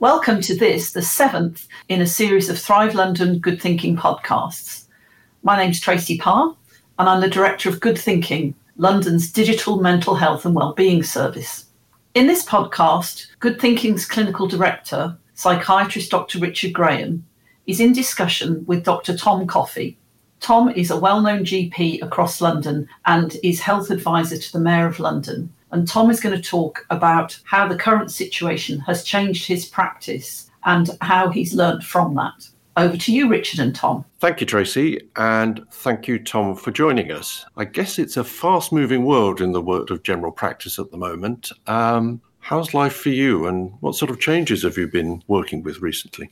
Welcome to this, the seventh in a series of Thrive London Good Thinking podcasts. My name's Tracy Parr, and I'm the Director of Good Thinking, London's digital mental health and wellbeing service. In this podcast, Good Thinking's clinical director, psychiatrist Dr. Richard Graham, is in discussion with Dr. Tom Coffey. Tom is a well known GP across London and is health advisor to the Mayor of London and Tom is going to talk about how the current situation has changed his practice and how he's learned from that. Over to you, Richard and Tom. Thank you, Tracy, and thank you, Tom, for joining us. I guess it's a fast moving world in the world of general practice at the moment. Um, how's life for you, and what sort of changes have you been working with recently?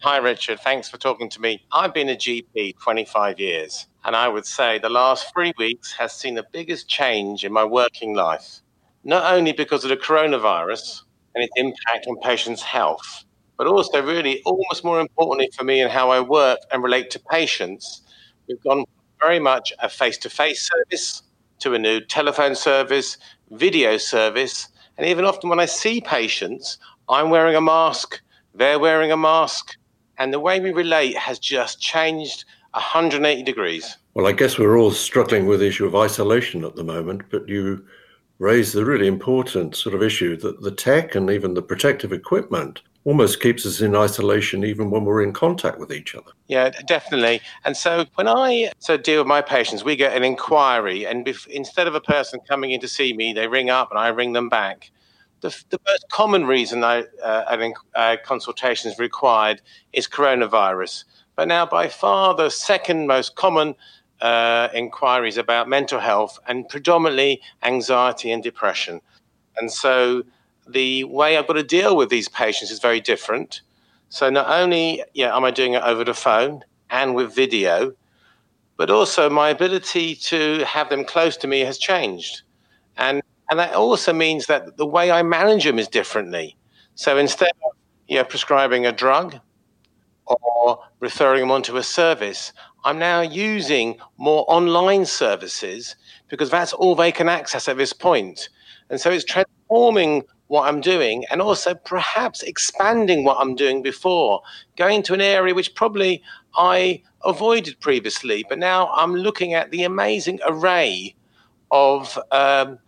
Hi, Richard. Thanks for talking to me. I've been a GP 25 years, and I would say the last three weeks has seen the biggest change in my working life, not only because of the coronavirus and its impact on patients' health, but also, really, almost more importantly for me and how I work and relate to patients. We've gone very much a face to face service to a new telephone service, video service, and even often when I see patients, I'm wearing a mask, they're wearing a mask and the way we relate has just changed 180 degrees. Well, I guess we're all struggling with the issue of isolation at the moment, but you raise the really important sort of issue that the tech and even the protective equipment almost keeps us in isolation even when we're in contact with each other. Yeah, definitely. And so when I so deal with my patients, we get an inquiry, and if, instead of a person coming in to see me, they ring up and I ring them back the, the most common reason I, uh, an uh, consultation is required is coronavirus. But now, by far, the second most common uh, inquiries about mental health and predominantly anxiety and depression. And so, the way I've got to deal with these patients is very different. So, not only yeah, am I doing it over the phone and with video, but also my ability to have them close to me has changed. And and that also means that the way I manage them is differently. So instead of you know, prescribing a drug or referring them onto a service, I'm now using more online services because that's all they can access at this point. And so it's transforming what I'm doing and also perhaps expanding what I'm doing before, going to an area which probably I avoided previously, but now I'm looking at the amazing array of um,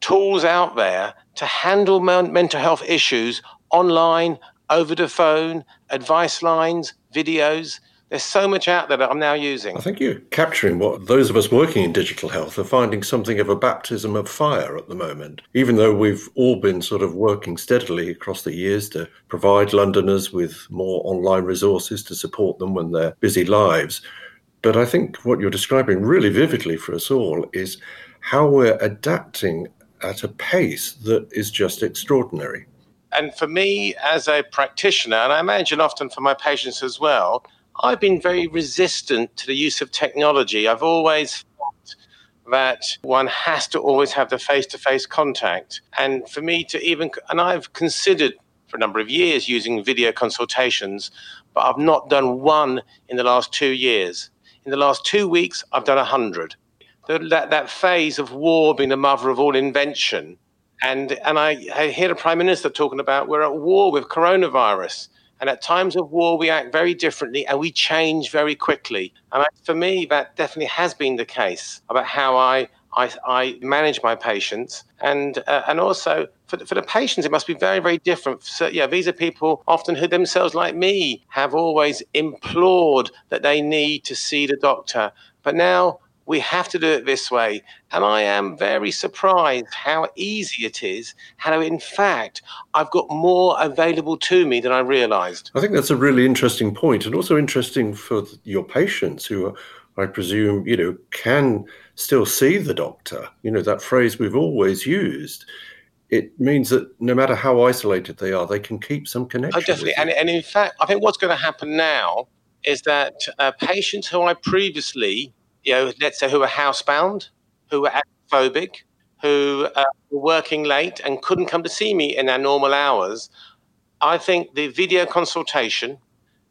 tools out there to handle mental health issues online, over the phone, advice lines, videos. There's so much out there that I'm now using. I think you're capturing what those of us working in digital health are finding something of a baptism of fire at the moment. Even though we've all been sort of working steadily across the years to provide Londoners with more online resources to support them when their busy lives. But I think what you're describing really vividly for us all is how we're adapting at a pace that is just extraordinary. And for me, as a practitioner, and I imagine often for my patients as well, I've been very resistant to the use of technology. I've always thought that one has to always have the face to face contact. And for me to even, and I've considered for a number of years using video consultations, but I've not done one in the last two years. In the last two weeks, I've done a 100 that, that phase of war being the mother of all invention. And, and I, I hear the Prime Minister talking about we're at war with coronavirus. And at times of war, we act very differently and we change very quickly. And for me, that definitely has been the case about how I, I, I manage my patients. And, uh, and also for the, for the patients, it must be very, very different. So, yeah, these are people often who themselves, like me, have always implored that they need to see the doctor. But now we have to do it this way. And I am very surprised how easy it is, how in fact I've got more available to me than I realized. I think that's a really interesting point and also interesting for your patients who are, I presume, you know, can still see the doctor. You know, that phrase we've always used. It means that no matter how isolated they are, they can keep some connection. Oh, definitely. And, and in fact, I think what's going to happen now is that uh, patients who I previously you know, let's say who are housebound, who were phobic, who uh, were working late and couldn't come to see me in their normal hours. I think the video consultation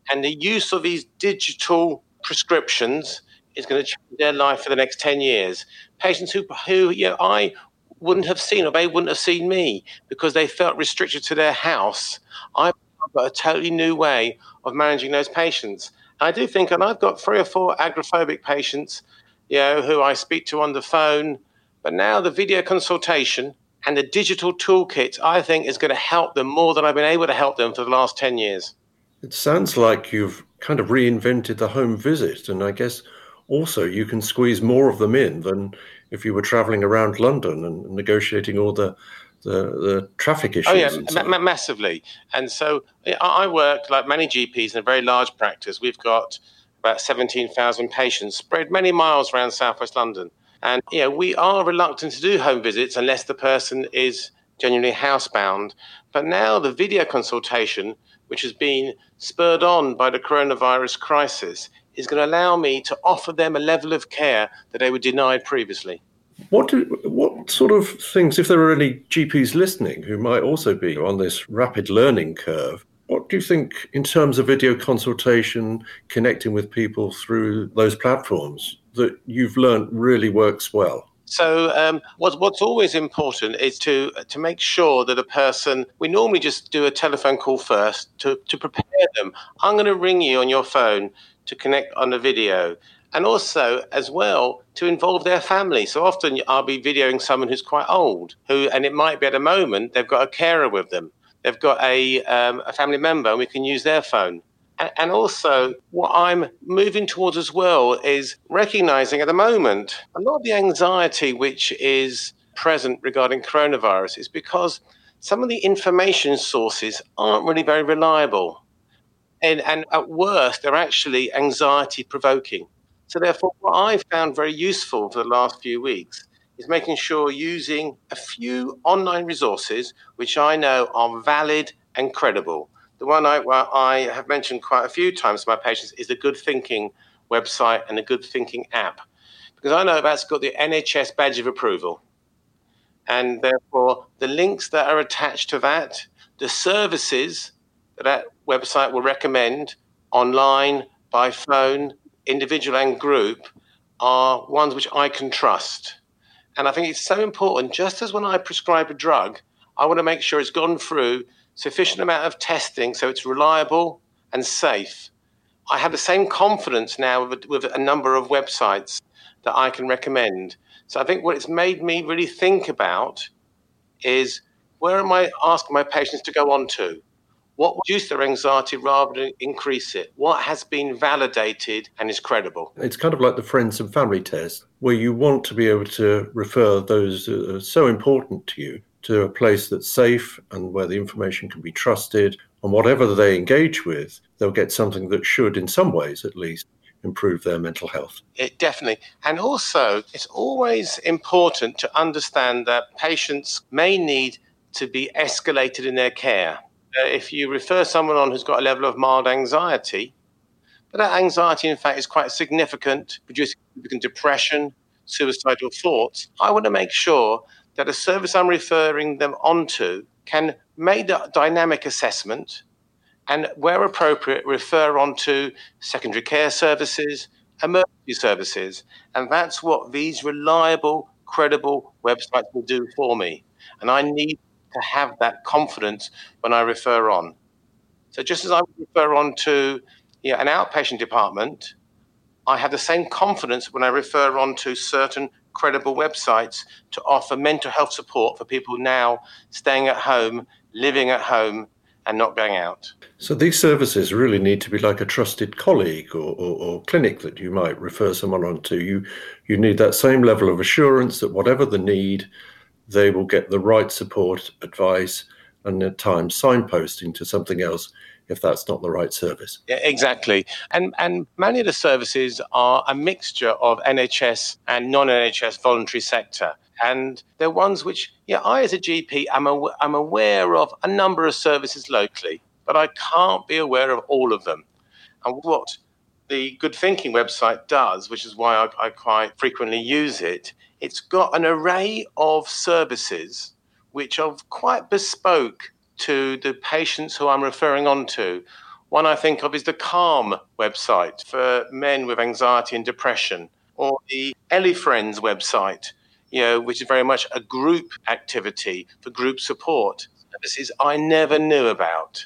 and the use of these digital prescriptions is going to change their life for the next 10 years. Patients who, who you know, I wouldn't have seen or they wouldn't have seen me because they felt restricted to their house. I've got a totally new way of managing those patients. I do think, and I've got three or four agoraphobic patients, you know, who I speak to on the phone. But now the video consultation and the digital toolkit, I think, is going to help them more than I've been able to help them for the last 10 years. It sounds like you've kind of reinvented the home visit. And I guess also you can squeeze more of them in than if you were traveling around London and negotiating all the the, the traffic oh, issues. Oh yeah, ma- massively. And so I work like many GPs in a very large practice. We've got about seventeen thousand patients spread many miles around southwest London, and you know we are reluctant to do home visits unless the person is genuinely housebound. But now the video consultation, which has been spurred on by the coronavirus crisis, is going to allow me to offer them a level of care that they were denied previously. What do, what sort of things, if there are any GPs listening who might also be on this rapid learning curve, what do you think in terms of video consultation, connecting with people through those platforms that you've learned really works well? So, um, what's, what's always important is to to make sure that a person. We normally just do a telephone call first to to prepare them. I'm going to ring you on your phone to connect on a video and also as well to involve their family. So often I'll be videoing someone who's quite old, who, and it might be at a moment they've got a carer with them, they've got a, um, a family member, and we can use their phone. And, and also, what I'm moving towards as well is recognizing at the moment a lot of the anxiety which is present regarding coronavirus is because some of the information sources aren't really very reliable and, and at worst, they're actually anxiety provoking. So, therefore, what I've found very useful for the last few weeks is making sure using a few online resources which I know are valid and credible. The one I, I have mentioned quite a few times to my patients is the Good Thinking website and the Good Thinking app, because I know that's got the NHS badge of approval. And therefore, the links that are attached to that, the services that that website will recommend online, by phone, individual and group, are ones which I can trust. And I think it's so important, just as when I prescribe a drug, I want to make sure it's gone through sufficient amount of testing so it's reliable and safe. I have the same confidence now with, with a number of websites that I can recommend. So I think what it's made me really think about is where am I asking my patients to go on to? What reduce their anxiety rather than increase it? What has been validated and is credible? It's kind of like the friends and family test, where you want to be able to refer those that are so important to you to a place that's safe and where the information can be trusted. And whatever they engage with, they'll get something that should, in some ways at least, improve their mental health. It definitely. And also, it's always important to understand that patients may need to be escalated in their care if you refer someone on who's got a level of mild anxiety, but that anxiety, in fact, is quite significant, producing significant depression, suicidal thoughts, I want to make sure that a service I'm referring them onto can make the dynamic assessment and, where appropriate, refer on to secondary care services, emergency services. And that's what these reliable, credible websites will do for me. And I need to have that confidence when I refer on. So just as I refer on to you know, an outpatient department, I have the same confidence when I refer on to certain credible websites to offer mental health support for people now staying at home, living at home, and not going out. So these services really need to be like a trusted colleague or, or, or, clinic that you might refer someone on to. You you need that same level of assurance that whatever the need, they will get the right support, advice, and at times signposting to something else if that's not the right service. Yeah, exactly. And and many of the services are a mixture of NHS and non-NHS voluntary sector. And they're ones which, yeah, I as a GP am aw- I'm aware of a number of services locally, but I can't be aware of all of them. And what the Good Thinking website does, which is why I, I quite frequently use it, it's got an array of services which are quite bespoke to the patients who I'm referring on to. One I think of is the Calm website for men with anxiety and depression, or the Elefriends website, you know, which is very much a group activity for group support services I never knew about.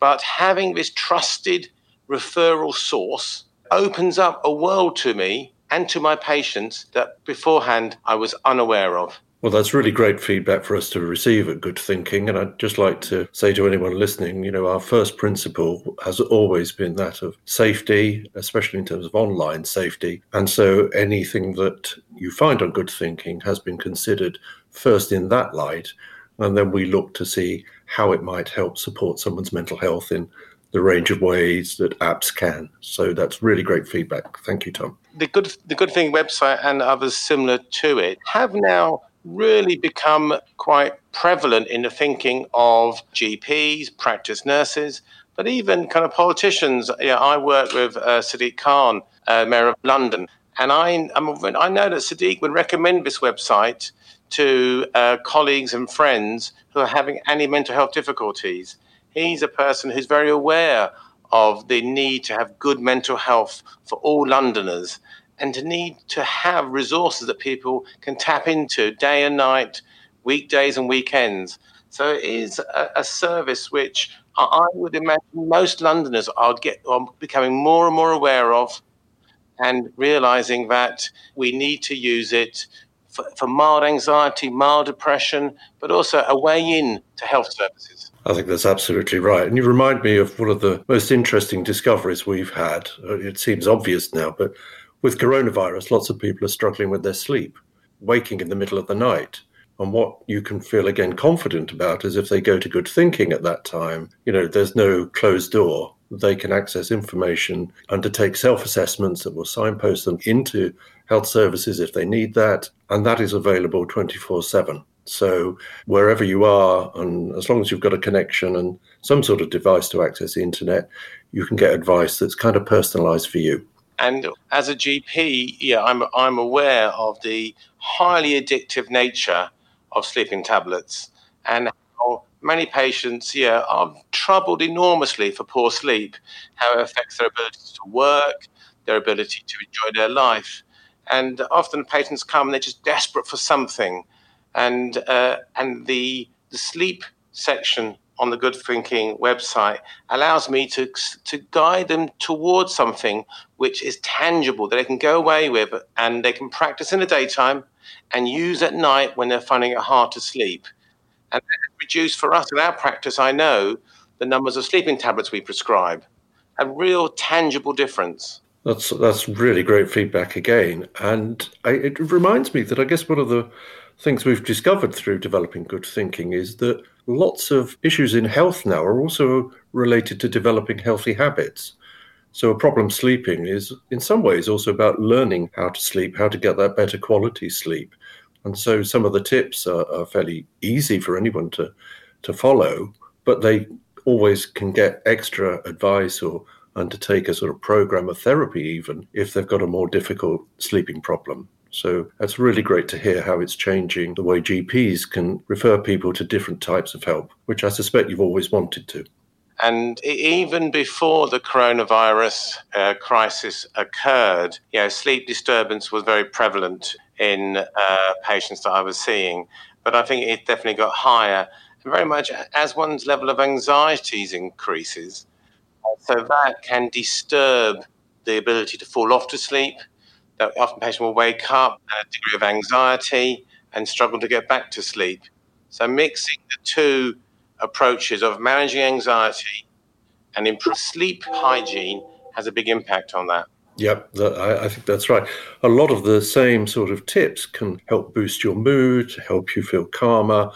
But having this trusted referral source opens up a world to me and to my patients that beforehand I was unaware of. Well, that's really great feedback for us to receive at Good Thinking. And I'd just like to say to anyone listening, you know, our first principle has always been that of safety, especially in terms of online safety. And so anything that you find on Good Thinking has been considered first in that light. And then we look to see how it might help support someone's mental health in the range of ways that apps can. So that's really great feedback. Thank you, Tom. The good, the good thing website and others similar to it have now really become quite prevalent in the thinking of GPs, practice nurses, but even kind of politicians. Yeah, I work with uh, Sadiq Khan, uh, Mayor of London, and I, I'm, i know that Sadiq would recommend this website to uh, colleagues and friends who are having any mental health difficulties. He's a person who's very aware of the need to have good mental health for all Londoners and to need to have resources that people can tap into day and night, weekdays and weekends. So it is a, a service which I would imagine most Londoners are, get, are becoming more and more aware of and realizing that we need to use it for, for mild anxiety, mild depression, but also a way in to health services. I think that's absolutely right. And you remind me of one of the most interesting discoveries we've had. Uh, it seems obvious now, but with coronavirus, lots of people are struggling with their sleep, waking in the middle of the night. And what you can feel again confident about is if they go to good thinking at that time, you know, there's no closed door. They can access information, undertake self assessments that will signpost them into health services if they need that. And that is available 24 7. So wherever you are, and as long as you've got a connection and some sort of device to access the internet, you can get advice that's kind of personalized for you. And as a GP, yeah, I'm I'm aware of the highly addictive nature of sleeping tablets and how many patients, yeah, are troubled enormously for poor sleep, how it affects their ability to work, their ability to enjoy their life. And often patients come and they're just desperate for something. And uh, and the the sleep section on the Good Thinking website allows me to to guide them towards something which is tangible that they can go away with and they can practice in the daytime and use at night when they're finding it hard to sleep. And reduce for us in our practice, I know, the numbers of sleeping tablets we prescribe. A real tangible difference. That's that's really great feedback again, and I, it reminds me that I guess one of the things we've discovered through developing good thinking is that lots of issues in health now are also related to developing healthy habits. So, a problem sleeping is in some ways also about learning how to sleep, how to get that better quality sleep. And so, some of the tips are, are fairly easy for anyone to, to follow, but they always can get extra advice or undertake a sort of program of therapy, even if they've got a more difficult sleeping problem. So that's really great to hear how it's changing the way GPs can refer people to different types of help, which I suspect you've always wanted to. And even before the coronavirus uh, crisis occurred, you know, sleep disturbance was very prevalent in uh, patients that I was seeing. But I think it definitely got higher. And very much as one's level of anxieties increases, so that can disturb the ability to fall off to sleep that often patients will wake up at a degree of anxiety and struggle to get back to sleep. So mixing the two approaches of managing anxiety and improve sleep hygiene has a big impact on that. Yep, I, think that's right. A lot of the same sort of tips can help boost your mood, help you feel calmer,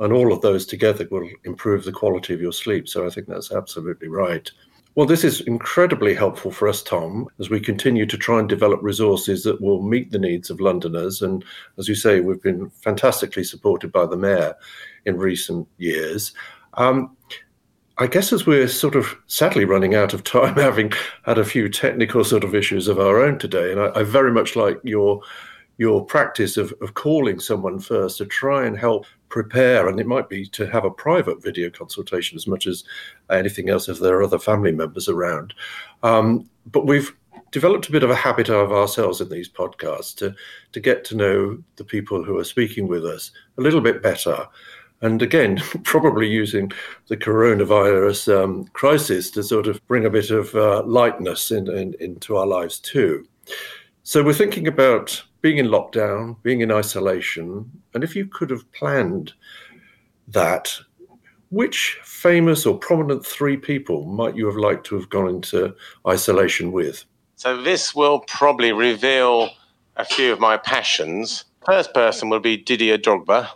and all of those together will improve the quality of your sleep. So I think that's absolutely right. Well, this is incredibly helpful for us, Tom, as we continue to try and develop resources that will meet the needs of Londoners. And as you say, we've been fantastically supported by the Mayor in recent years. Um, I guess as we're sort of sadly running out of time, having had a few technical sort of issues of our own today, and I, I very much like your your practice of, of calling someone first to try and help prepare, and it might be to have a private video consultation as much as anything else if there are other family members around. Um, but we've developed a bit of a habit of ourselves in these podcasts to, to get to know the people who are speaking with us a little bit better. And again, probably using the coronavirus um, crisis to sort of bring a bit of uh, lightness in, in, into our lives too. So we're thinking about being in lockdown, being in isolation, and if you could have planned that, which famous or prominent three people might you have liked to have gone into isolation with? So this will probably reveal a few of my passions. First person will be Didier Drogba.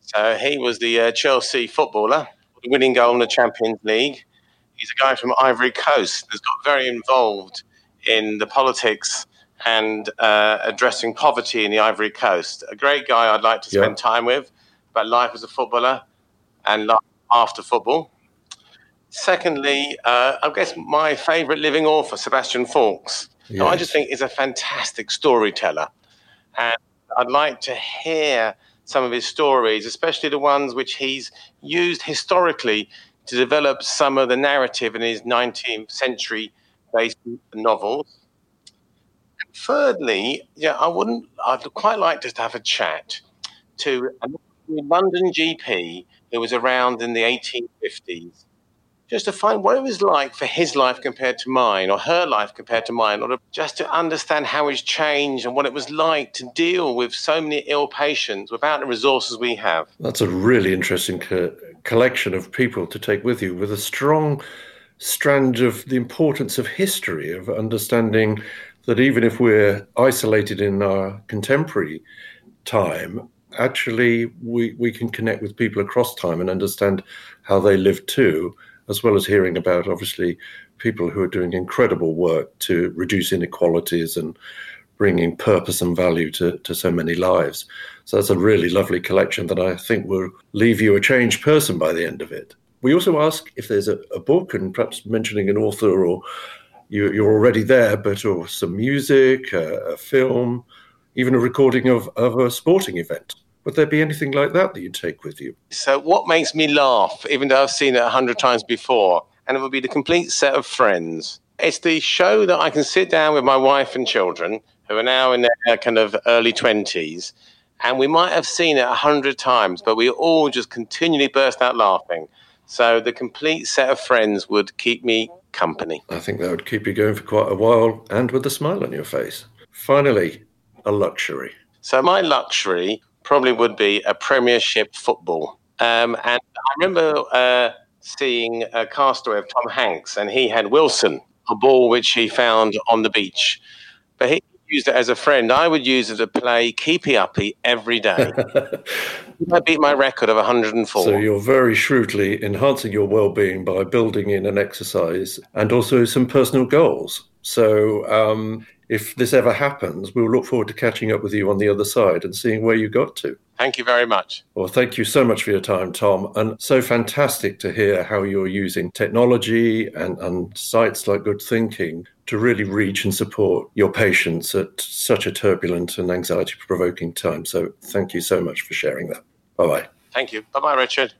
So he was the uh, Chelsea footballer, winning goal in the Champions League. He's a guy from Ivory Coast that's got very involved in the politics and uh, addressing poverty in the Ivory Coast. A great guy I'd like to spend yeah. time with about life as a footballer and life after football. Secondly, uh, I guess my favourite living author, Sebastian Faulks. Yes. I just think is a fantastic storyteller, and I'd like to hear some of his stories, especially the ones which he's used historically to develop some of the narrative in his 19th century based novels. Thirdly, yeah, I wouldn't. I'd quite like just to have a chat to a London GP who was around in the 1850s just to find what it was like for his life compared to mine, or her life compared to mine, or to, just to understand how it's changed and what it was like to deal with so many ill patients without the resources we have. That's a really interesting co- collection of people to take with you, with a strong strand of the importance of history, of understanding that even if we're isolated in our contemporary time, actually we, we can connect with people across time and understand how they lived too as well as hearing about obviously people who are doing incredible work to reduce inequalities and bringing purpose and value to, to so many lives. So that's a really lovely collection that I think will leave you a changed person by the end of it. We also ask if there's a, a book and perhaps mentioning an author or you, are already there, but or some music, a, a film, even a recording of, of a sporting event. Would there be anything like that that you'd take with you? So, what makes me laugh, even though I've seen it a hundred times before, and it would be the complete set of friends. It's the show that I can sit down with my wife and children, who are now in their kind of early 20s, and we might have seen it a hundred times, but we all just continually burst out laughing. So, the complete set of friends would keep me company. I think that would keep you going for quite a while and with a smile on your face. Finally, a luxury. So, my luxury probably would be a Premiership football. Um, and I remember uh, seeing a castaway of Tom Hanks, and he had Wilson, a ball which he found on the beach. But he used it as a friend. I would use it to play keepy uppy every day. I beat my record of 104. So you're very shrewdly enhancing your well-being by building in an exercise and also some personal goals. So um, if this ever happens, we'll look forward to catching up with you on the other side and seeing where you got to. Thank you very much. Well, thank you so much for your time, Tom. And so fantastic to hear how you're using technology and, and sites like Good Thinking to really reach and support your patients at such a turbulent and anxiety provoking time. So thank you so much for sharing that. Bye bye. Thank you. Bye bye, Richard.